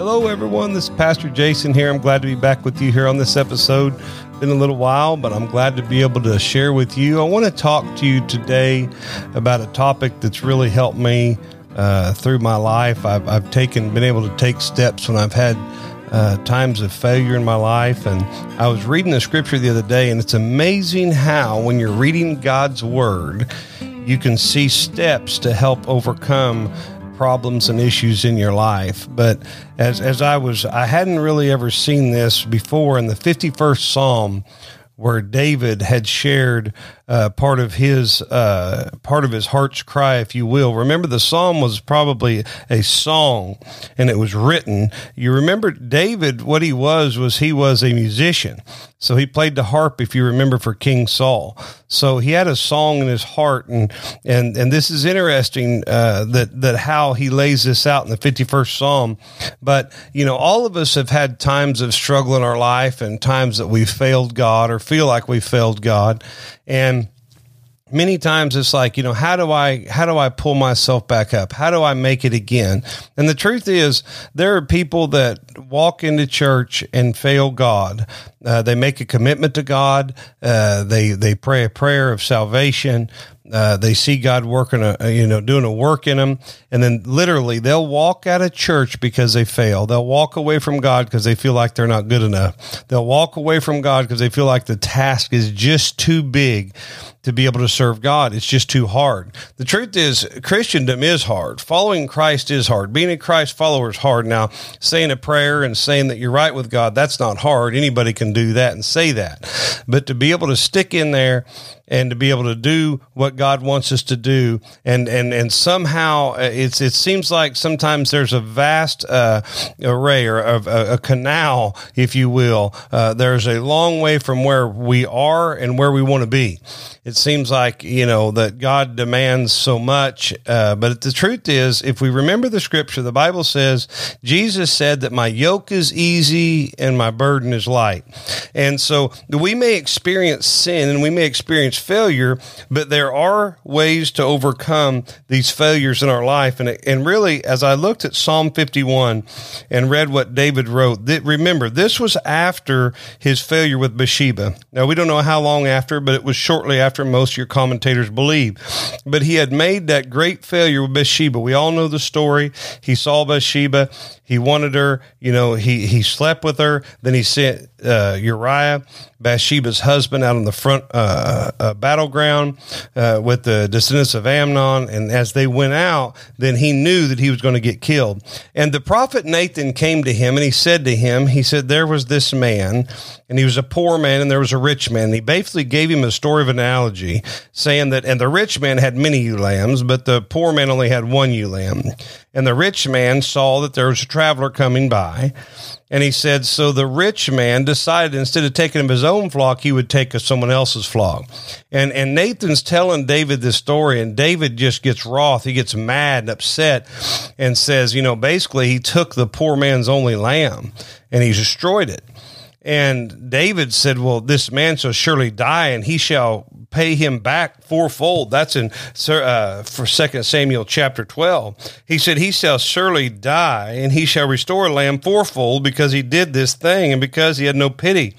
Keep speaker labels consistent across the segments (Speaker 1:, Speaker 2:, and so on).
Speaker 1: Hello, everyone. This is Pastor Jason here. I'm glad to be back with you here on this episode. Been a little while, but I'm glad to be able to share with you. I want to talk to you today about a topic that's really helped me uh, through my life. I've, I've taken, been able to take steps when I've had uh, times of failure in my life. And I was reading the scripture the other day, and it's amazing how, when you're reading God's word, you can see steps to help overcome problems and issues in your life. But as as I was, I hadn't really ever seen this before in the 51st Psalm where David had shared uh, part of his uh, part of his heart's cry, if you will. Remember, the psalm was probably a song, and it was written. You remember David? What he was was he was a musician, so he played the harp. If you remember, for King Saul, so he had a song in his heart, and and and this is interesting uh, that that how he lays this out in the fifty first psalm. But you know, all of us have had times of struggle in our life, and times that we failed God or feel like we failed God, and many times it's like you know how do i how do i pull myself back up? How do i make it again? And the truth is there are people that walk into church and fail god. Uh, they make a commitment to god. Uh, they they pray a prayer of salvation uh, they see God working, a, you know, doing a work in them, and then literally they'll walk out of church because they fail. They'll walk away from God because they feel like they're not good enough. They'll walk away from God because they feel like the task is just too big to be able to serve God. It's just too hard. The truth is, Christendom is hard. Following Christ is hard. Being a Christ follower is hard. Now, saying a prayer and saying that you're right with God, that's not hard. Anybody can do that and say that. But to be able to stick in there and to be able to do what God wants us to do, and and and somehow uh, it's it seems like sometimes there's a vast uh, array or a, a, canal, if you will. Uh, there's a long way from where we are and where we want to be. It seems like you know that God demands so much, uh, but the truth is, if we remember the scripture, the Bible says Jesus said that my yoke is easy and my burden is light, and so we may experience sin and we may experience failure, but there are ways to overcome these failures in our life. And, and really, as I looked at Psalm 51 and read what David wrote, that, remember, this was after his failure with Bathsheba. Now, we don't know how long after, but it was shortly after most of your commentators believe. But he had made that great failure with Bathsheba. We all know the story. He saw Bathsheba. He wanted her, you know, he, he slept with her. Then he sent uh, Uriah, Bathsheba's husband, out on the front uh, uh, battleground uh, with the descendants of Ammon. And as they went out, then he knew that he was going to get killed. And the prophet Nathan came to him and he said to him, he said, There was this man, and he was a poor man, and there was a rich man. And he basically gave him a story of analogy, saying that, and the rich man had many ewe lambs, but the poor man only had one ewe lamb. And the rich man saw that there was a traveler coming by. And he said, So the rich man decided instead of taking his own flock, he would take someone else's flock. And, and Nathan's telling David this story, and David just gets wroth. He gets mad and upset and says, You know, basically, he took the poor man's only lamb and he destroyed it. And David said, Well, this man shall surely die, and he shall pay him back fourfold. That's in uh, for Second Samuel chapter twelve. He said, "He shall surely die, and he shall restore a lamb fourfold because he did this thing, and because he had no pity."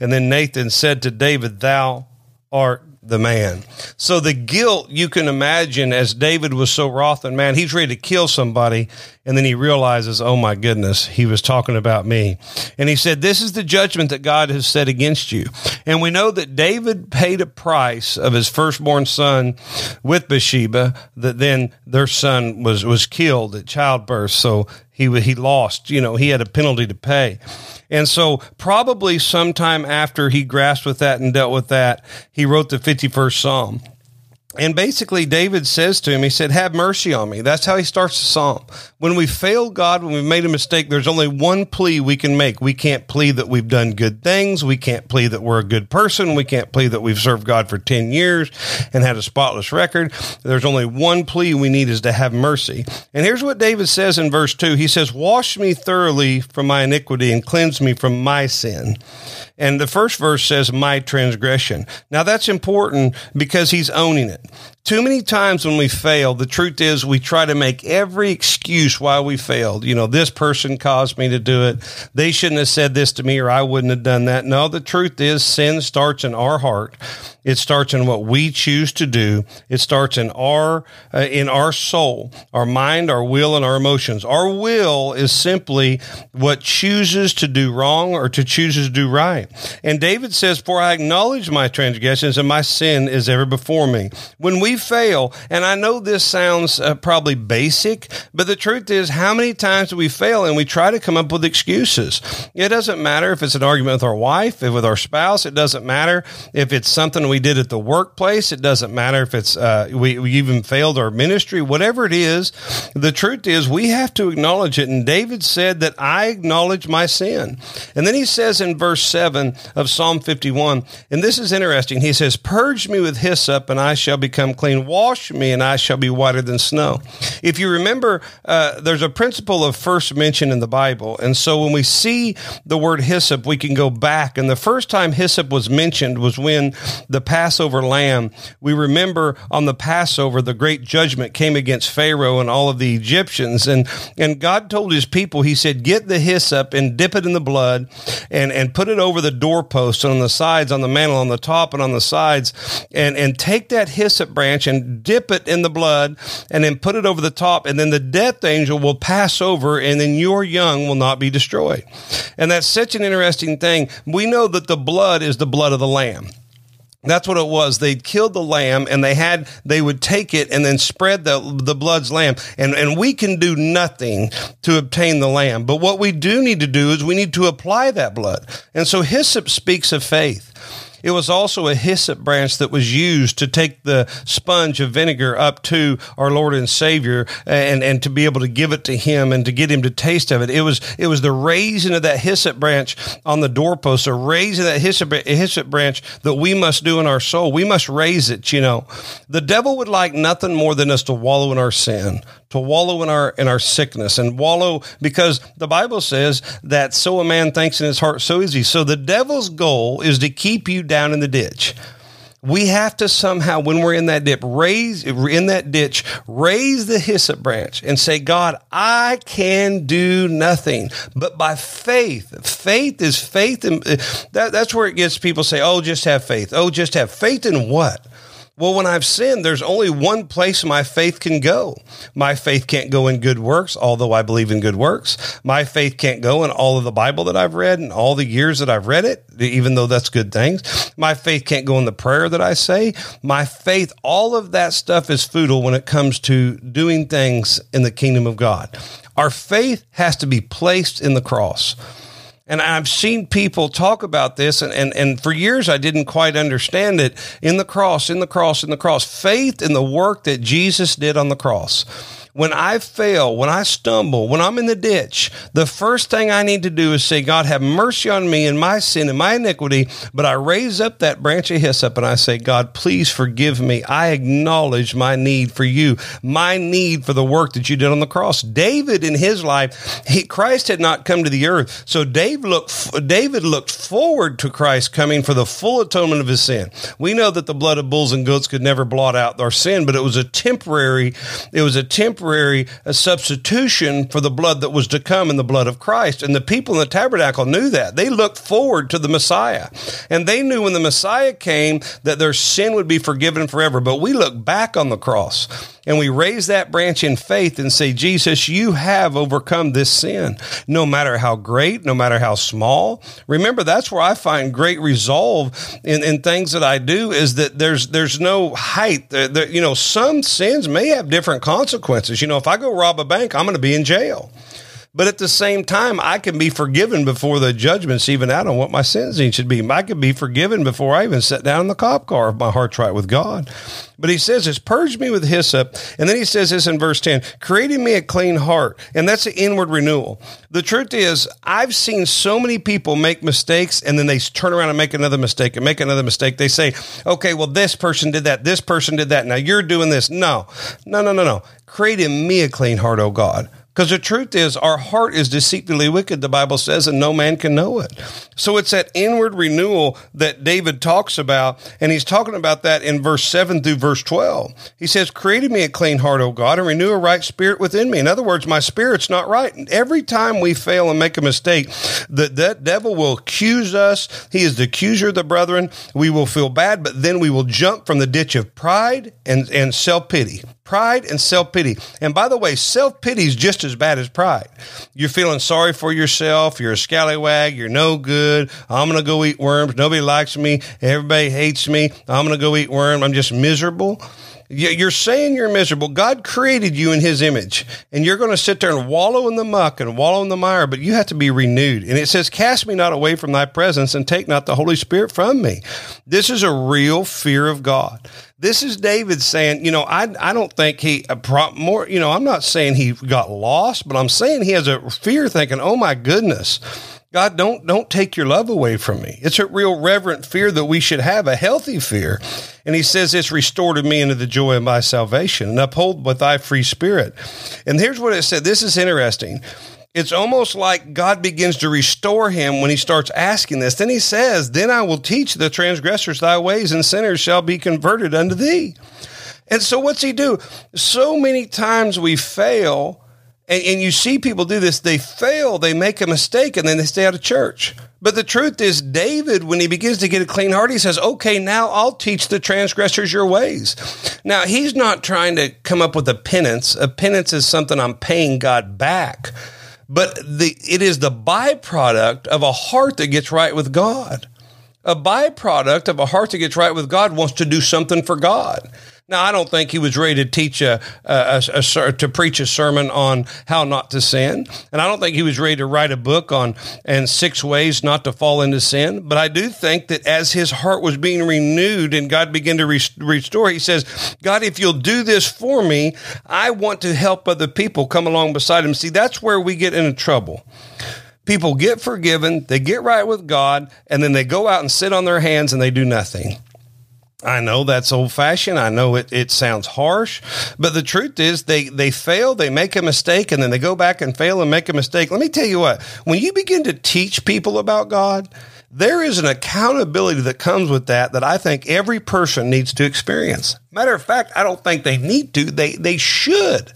Speaker 1: And then Nathan said to David, "Thou art the man. So the guilt you can imagine as David was so wroth and man, he's ready to kill somebody. And then he realizes, oh my goodness, he was talking about me. And he said, this is the judgment that God has set against you. And we know that David paid a price of his firstborn son with Bathsheba, that then their son was, was killed at childbirth. So he, he lost, you know, he had a penalty to pay. And so, probably sometime after he grasped with that and dealt with that, he wrote the 51st Psalm. And basically, David says to him, he said, Have mercy on me. That's how he starts the psalm. When we fail God, when we've made a mistake, there's only one plea we can make. We can't plead that we've done good things. We can't plead that we're a good person. We can't plead that we've served God for 10 years and had a spotless record. There's only one plea we need is to have mercy. And here's what David says in verse 2 He says, Wash me thoroughly from my iniquity and cleanse me from my sin. And the first verse says, my transgression. Now that's important because he's owning it. Too many times when we fail, the truth is we try to make every excuse why we failed. You know, this person caused me to do it. They shouldn't have said this to me or I wouldn't have done that. No, the truth is sin starts in our heart. It starts in what we choose to do. It starts in our uh, in our soul, our mind, our will, and our emotions. Our will is simply what chooses to do wrong or to chooses to do right. And David says, "For I acknowledge my transgressions, and my sin is ever before me." When we fail, and I know this sounds uh, probably basic, but the truth is, how many times do we fail and we try to come up with excuses? It doesn't matter if it's an argument with our wife, with our spouse. It doesn't matter if it's something we did at the workplace. It doesn't matter if it's uh, we, we even failed our ministry, whatever it is. The truth is, we have to acknowledge it. And David said that I acknowledge my sin. And then he says in verse 7 of Psalm 51, and this is interesting. He says, Purge me with hyssop, and I shall become clean. Wash me, and I shall be whiter than snow. If you remember, uh, there's a principle of first mention in the Bible. And so when we see the word hyssop, we can go back. And the first time hyssop was mentioned was when the Passover lamb. We remember on the Passover, the great judgment came against Pharaoh and all of the Egyptians. And, and God told his people, he said, get the hyssop and dip it in the blood and, and put it over the doorpost and on the sides, on the mantle, on the top and on the sides. And, and take that hyssop branch and dip it in the blood and then put it over the top. And then the death angel will pass over and then your young will not be destroyed. And that's such an interesting thing. We know that the blood is the blood of the lamb. That's what it was. They killed the lamb and they had, they would take it and then spread the, the blood's lamb. And, and we can do nothing to obtain the lamb. But what we do need to do is we need to apply that blood. And so hyssop speaks of faith. It was also a hyssop branch that was used to take the sponge of vinegar up to our Lord and Savior and, and to be able to give it to him and to get him to taste of it. It was, it was the raising of that hyssop branch on the doorpost, a raising that hyssop, hyssop branch that we must do in our soul. We must raise it, you know. The devil would like nothing more than us to wallow in our sin, to wallow in our in our sickness and wallow because the Bible says that so a man thinks in his heart so is he. So the devil's goal is to keep you down in the ditch. We have to somehow, when we're in that dip, raise in that ditch, raise the hyssop branch and say, God, I can do nothing, but by faith. Faith is faith, and that, that's where it gets people say, "Oh, just have faith." Oh, just have faith in what? Well, when I've sinned, there's only one place my faith can go. My faith can't go in good works, although I believe in good works. My faith can't go in all of the Bible that I've read and all the years that I've read it, even though that's good things. My faith can't go in the prayer that I say. My faith, all of that stuff is futile when it comes to doing things in the kingdom of God. Our faith has to be placed in the cross. And I've seen people talk about this, and, and, and for years I didn't quite understand it. In the cross, in the cross, in the cross, faith in the work that Jesus did on the cross when I fail, when I stumble, when I'm in the ditch, the first thing I need to do is say, God, have mercy on me and my sin and my iniquity. But I raise up that branch of hyssop and I say, God, please forgive me. I acknowledge my need for you, my need for the work that you did on the cross. David, in his life, he, Christ had not come to the earth. So David looked, David looked forward to Christ coming for the full atonement of his sin. We know that the blood of bulls and goats could never blot out our sin, but it was a temporary, it was a temporary temporary uh, substitution for the blood that was to come in the blood of Christ. And the people in the tabernacle knew that. They looked forward to the Messiah. And they knew when the Messiah came that their sin would be forgiven forever. But we look back on the cross and we raise that branch in faith and say, Jesus, you have overcome this sin, no matter how great, no matter how small. Remember, that's where I find great resolve in, in things that I do is that there's, there's no height. There, there, you know, some sins may have different consequences. You know, if I go rob a bank, I'm going to be in jail. But at the same time, I can be forgiven before the judgment's even out on what my sentencing should be. I can be forgiven before I even sit down in the cop car if my heart's right with God. But he says this, purge me with hyssop. And then he says this in verse 10, creating me a clean heart. And that's an inward renewal. The truth is, I've seen so many people make mistakes and then they turn around and make another mistake and make another mistake. They say, okay, well, this person did that. This person did that. Now you're doing this. No, no, no, no, no. Create in me a clean heart, oh God Because the truth is, our heart is deceitfully wicked, the Bible says, and no man can know it. So it's that inward renewal that David talks about. And he's talking about that in verse 7 through verse 12. He says, Created me a clean heart, O God, and renew a right spirit within me. In other words, my spirit's not right. Every time we fail and make a mistake, the, that devil will accuse us. He is the accuser of the brethren. We will feel bad, but then we will jump from the ditch of pride and, and self pity pride and self pity. And by the way, self pity is just as bad as pride. You're feeling sorry for yourself. You're a scallywag. You're no good. I'm going to go eat worms. Nobody likes me. Everybody hates me. I'm going to go eat worms. I'm just miserable. You're saying you're miserable. God created you in his image and you're going to sit there and wallow in the muck and wallow in the mire, but you have to be renewed. And it says, cast me not away from thy presence and take not the Holy Spirit from me. This is a real fear of God. This is David saying, you know, I, I don't think he uh, more, you know, I'm not saying he got lost, but I'm saying he has a fear thinking, oh my goodness God, don't don't take your love away from me. It's a real reverent fear that we should have, a healthy fear. And he says, It's restored to me into the joy of my salvation and uphold with thy free spirit. And here's what it said. This is interesting. It's almost like God begins to restore him when he starts asking this. Then he says, Then I will teach the transgressors thy ways, and sinners shall be converted unto thee. And so what's he do? So many times we fail and, and you see people do this, they fail, they make a mistake, and then they stay out of church. But the truth is, David, when he begins to get a clean heart, he says, Okay, now I'll teach the transgressors your ways. Now, he's not trying to come up with a penance. A penance is something I'm paying God back. But the, it is the byproduct of a heart that gets right with God. A byproduct of a heart that gets right with God wants to do something for God. Now, I don't think he was ready to teach a, a, a, a, to preach a sermon on how not to sin, and I don't think he was ready to write a book on and six ways not to fall into sin. But I do think that as his heart was being renewed and God began to restore, he says, "God, if you'll do this for me, I want to help other people come along beside him." See, that's where we get into trouble people get forgiven, they get right with God, and then they go out and sit on their hands and they do nothing. I know that's old fashioned. I know it, it sounds harsh, but the truth is they, they fail, they make a mistake, and then they go back and fail and make a mistake. Let me tell you what, when you begin to teach people about God, there is an accountability that comes with that that I think every person needs to experience. Matter of fact, I don't think they need to, they, they should.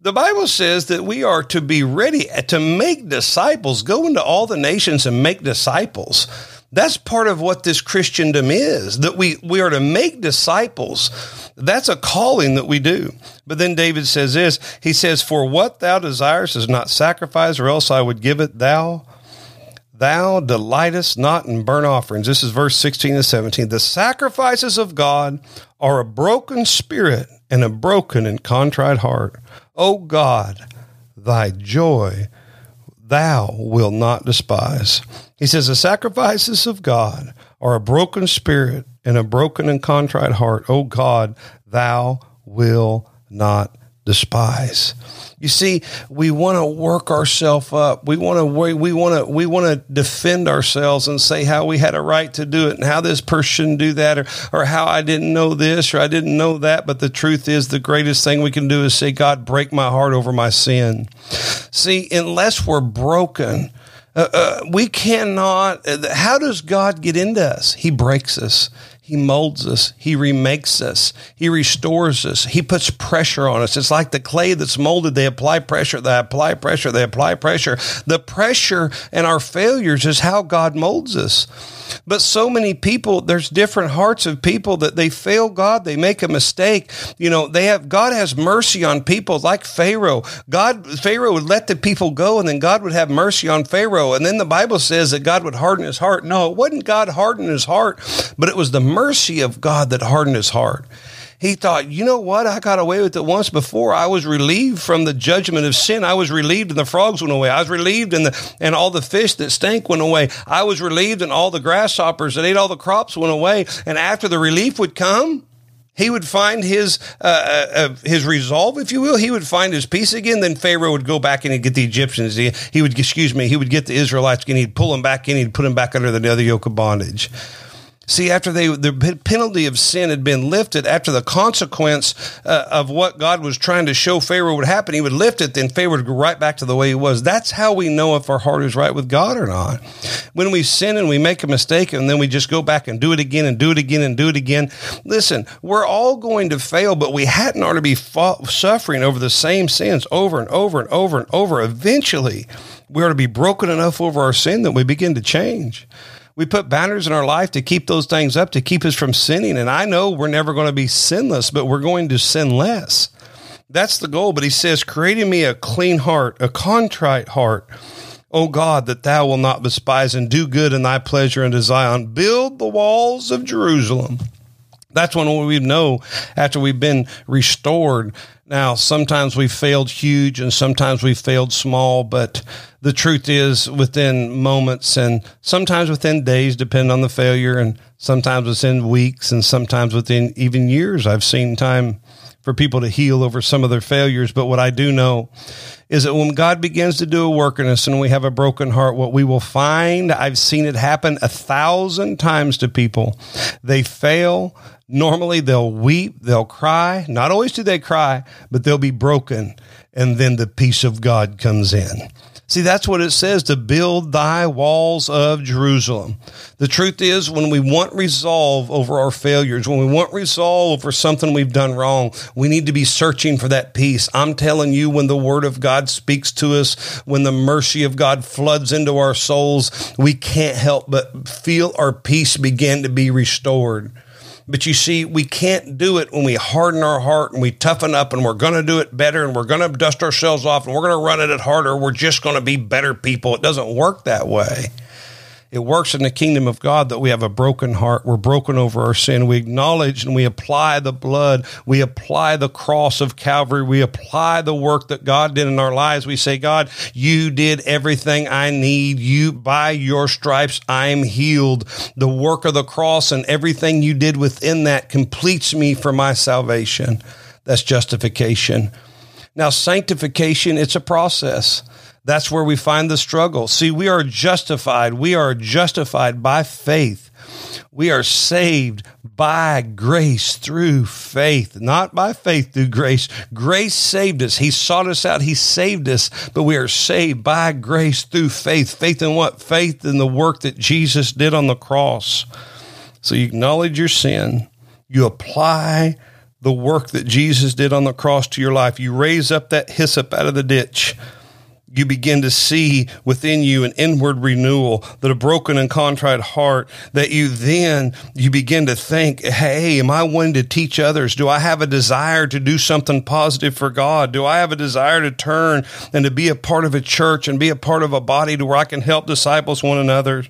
Speaker 1: The Bible says that we are to be ready to make disciples, go into all the nations and make disciples. That's part of what this Christendom is, that we, we are to make disciples. That's a calling that we do. But then David says this He says, For what thou desirest is not sacrifice, or else I would give it thou. Thou delightest not in burnt offerings. This is verse 16 and 17. The sacrifices of God are a broken spirit and a broken and contrite heart. O God, thy joy thou wilt not despise. He says, The sacrifices of God are a broken spirit and a broken and contrite heart. O God, thou will not despise. You see, we want to work ourselves up. We want to we want to we want to defend ourselves and say how we had a right to do it and how this person do that or or how I didn't know this or I didn't know that. But the truth is, the greatest thing we can do is say, God, break my heart over my sin. See, unless we're broken. Uh, uh, we cannot. Uh, how does God get into us? He breaks us. He molds us. He remakes us. He restores us. He puts pressure on us. It's like the clay that's molded. They apply pressure. They apply pressure. They apply pressure. The pressure and our failures is how God molds us. But so many people, there's different hearts of people that they fail God. They make a mistake. You know, they have, God has mercy on people like Pharaoh. God, Pharaoh would let the people go and then God would have mercy on Pharaoh. And then the Bible says that God would harden his heart. No, it wasn't God harden his heart, but it was the mercy of God that hardened his heart. He thought, you know what? I got away with it once before. I was relieved from the judgment of sin. I was relieved and the frogs went away. I was relieved and the, and all the fish that stank went away. I was relieved and all the grasshoppers that ate all the crops went away. And after the relief would come, he would find his uh, uh, uh his resolve, if you will. He would find his peace again. Then Pharaoh would go back and he'd get the Egyptians. He, he would, excuse me, he would get the Israelites and he'd pull them back in. He'd put them back under the other yoke of bondage. See, after they the penalty of sin had been lifted, after the consequence uh, of what God was trying to show Pharaoh would happen, he would lift it, then Pharaoh would go right back to the way he was. That's how we know if our heart is right with God or not. When we sin and we make a mistake and then we just go back and do it again and do it again and do it again. Listen, we're all going to fail, but we hadn't ought to be suffering over the same sins over and over and over and over. Eventually, we ought to be broken enough over our sin that we begin to change. We put banners in our life to keep those things up, to keep us from sinning. And I know we're never going to be sinless, but we're going to sin less. That's the goal. But he says, creating me a clean heart, a contrite heart. O God, that thou will not despise and do good in thy pleasure unto Zion. Build the walls of Jerusalem. That's when we know after we've been restored now, sometimes we failed huge and sometimes we failed small, but the truth is within moments and sometimes within days, depending on the failure, and sometimes within weeks and sometimes within even years, I've seen time for people to heal over some of their failures. But what I do know is that when God begins to do a work in us and we have a broken heart, what we will find, I've seen it happen a thousand times to people. They fail Normally they'll weep, they'll cry. Not always do they cry, but they'll be broken. And then the peace of God comes in. See, that's what it says to build thy walls of Jerusalem. The truth is, when we want resolve over our failures, when we want resolve over something we've done wrong, we need to be searching for that peace. I'm telling you, when the word of God speaks to us, when the mercy of God floods into our souls, we can't help but feel our peace begin to be restored. But you see, we can't do it when we harden our heart and we toughen up and we're going to do it better and we're going to dust ourselves off and we're going to run at it harder. We're just going to be better people. It doesn't work that way. It works in the kingdom of God that we have a broken heart. We're broken over our sin. We acknowledge and we apply the blood. We apply the cross of Calvary. We apply the work that God did in our lives. We say, God, you did everything I need. You, by your stripes, I'm healed. The work of the cross and everything you did within that completes me for my salvation. That's justification. Now, sanctification, it's a process. That's where we find the struggle. See, we are justified. We are justified by faith. We are saved by grace through faith, not by faith through grace. Grace saved us. He sought us out. He saved us, but we are saved by grace through faith. Faith in what? Faith in the work that Jesus did on the cross. So you acknowledge your sin. You apply the work that Jesus did on the cross to your life. You raise up that hyssop out of the ditch you begin to see within you an inward renewal, that a broken and contrite heart, that you then you begin to think, hey, am I wanting to teach others? Do I have a desire to do something positive for God? Do I have a desire to turn and to be a part of a church and be a part of a body to where I can help disciples one another?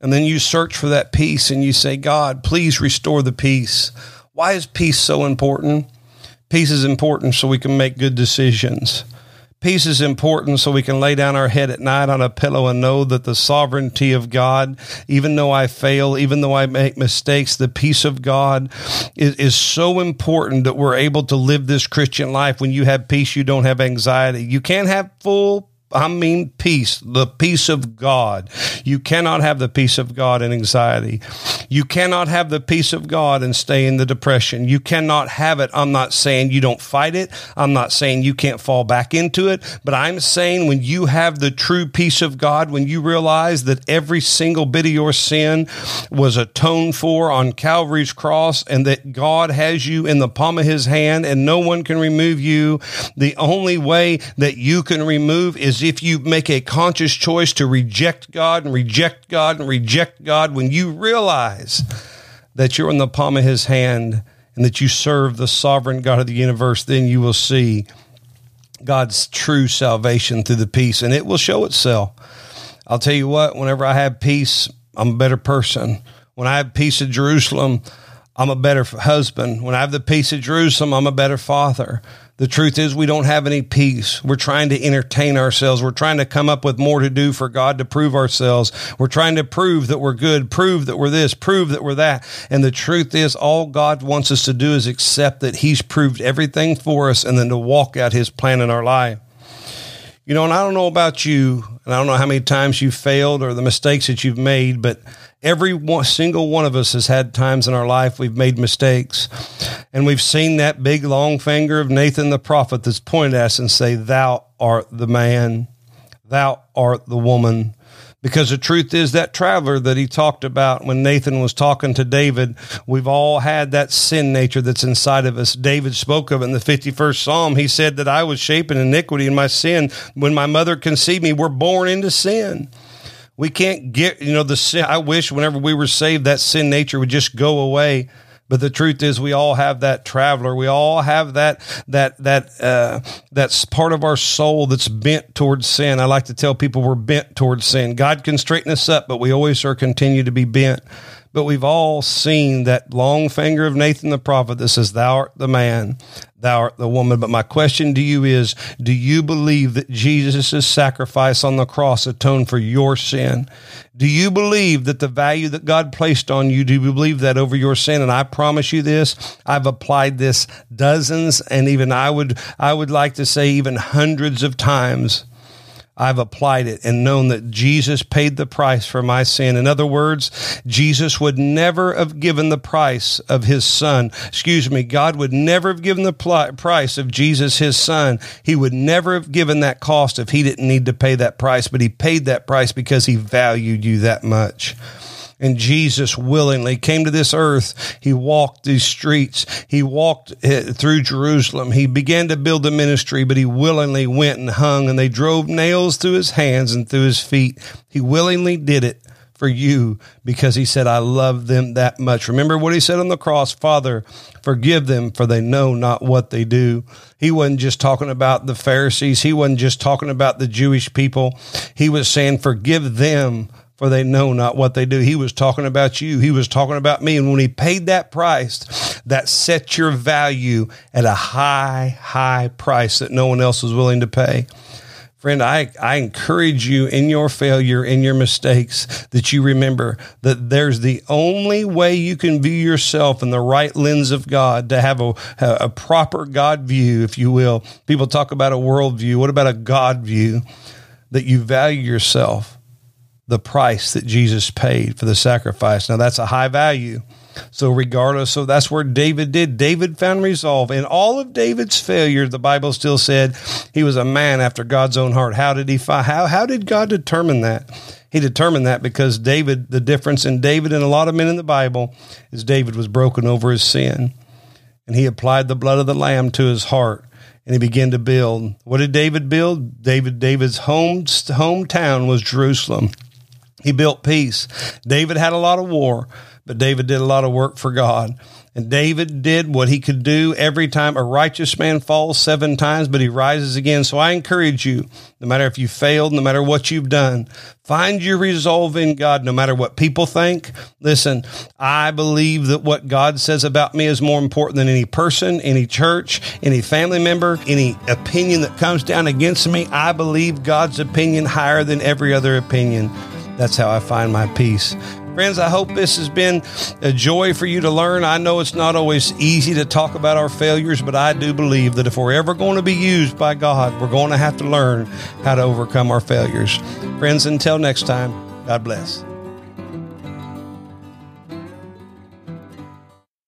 Speaker 1: And then you search for that peace and you say, God, please restore the peace. Why is peace so important? Peace is important so we can make good decisions. Peace is important so we can lay down our head at night on a pillow and know that the sovereignty of God, even though I fail, even though I make mistakes, the peace of God is, is so important that we're able to live this Christian life. When you have peace, you don't have anxiety. You can't have full I mean peace, the peace of God. You cannot have the peace of God in anxiety. You cannot have the peace of God and stay in the depression. You cannot have it. I'm not saying you don't fight it. I'm not saying you can't fall back into it, but I'm saying when you have the true peace of God, when you realize that every single bit of your sin was atoned for on Calvary's cross and that God has you in the palm of his hand and no one can remove you, the only way that you can remove is is if you make a conscious choice to reject God and reject God and reject God, when you realize that you're in the palm of his hand and that you serve the sovereign God of the universe, then you will see God's true salvation through the peace and it will show itself. I'll tell you what, whenever I have peace, I'm a better person. When I have peace in Jerusalem, I'm a better husband. When I have the peace of Jerusalem, I'm a better father. The truth is, we don't have any peace. We're trying to entertain ourselves. We're trying to come up with more to do for God to prove ourselves. We're trying to prove that we're good, prove that we're this, prove that we're that. And the truth is, all God wants us to do is accept that He's proved everything for us and then to walk out His plan in our life. You know, and I don't know about you, and I don't know how many times you've failed or the mistakes that you've made, but every one, single one of us has had times in our life we've made mistakes. And we've seen that big long finger of Nathan the prophet that's pointed at us and say, Thou art the man, thou art the woman. Because the truth is that traveler that he talked about when Nathan was talking to David, we've all had that sin nature that's inside of us. David spoke of it in the 51st Psalm. He said that I was shaping iniquity in my sin. When my mother conceived me, we're born into sin. We can't get, you know, the sin. I wish whenever we were saved, that sin nature would just go away. But the truth is, we all have that traveler. We all have that that that uh, that's part of our soul that's bent towards sin. I like to tell people we're bent towards sin. God can straighten us up, but we always are continue to be bent. But we've all seen that long finger of Nathan the prophet that says, Thou art the man, thou art the woman. But my question to you is Do you believe that Jesus' sacrifice on the cross atoned for your sin? Do you believe that the value that God placed on you, do you believe that over your sin? And I promise you this, I've applied this dozens and even I would I would like to say even hundreds of times I've applied it and known that Jesus paid the price for my sin. In other words, Jesus would never have given the price of his son. Excuse me, God would never have given the pl- price of Jesus, his son. He would never have given that cost if he didn't need to pay that price, but he paid that price because he valued you that much. And Jesus willingly came to this earth. He walked these streets. He walked eh, through Jerusalem. He began to build the ministry, but he willingly went and hung and they drove nails through his hands and through his feet. He willingly did it for you because he said, I love them that much. Remember what he said on the cross, Father, forgive them for they know not what they do. He wasn't just talking about the Pharisees. He wasn't just talking about the Jewish people. He was saying, forgive them for they know not what they do. He was talking about you. He was talking about me. And when he paid that price, that set your value at a high, high price that no one else was willing to pay. Friend, I, I encourage you in your failure, in your mistakes, that you remember that there's the only way you can view yourself in the right lens of God to have a, a proper God view, if you will. People talk about a worldview. What about a God view? That you value yourself the price that Jesus paid for the sacrifice. Now that's a high value. So regardless, so that's where David did. David found resolve in all of David's failure. The Bible still said he was a man after God's own heart. How did he find? How how did God determine that? He determined that because David, the difference in David and a lot of men in the Bible is David was broken over his sin, and he applied the blood of the lamb to his heart and he began to build. What did David build? David David's home hometown was Jerusalem. He built peace. David had a lot of war, but David did a lot of work for God. And David did what he could do every time a righteous man falls seven times, but he rises again. So I encourage you, no matter if you failed, no matter what you've done, find your resolve in God, no matter what people think. Listen, I believe that what God says about me is more important than any person, any church, any family member, any opinion that comes down against me. I believe God's opinion higher than every other opinion. That's how I find my peace. Friends, I hope this has been a joy for you to learn. I know it's not always easy to talk about our failures, but I do believe that if we're ever going to be used by God, we're going to have to learn how to overcome our failures. Friends, until next time, God bless.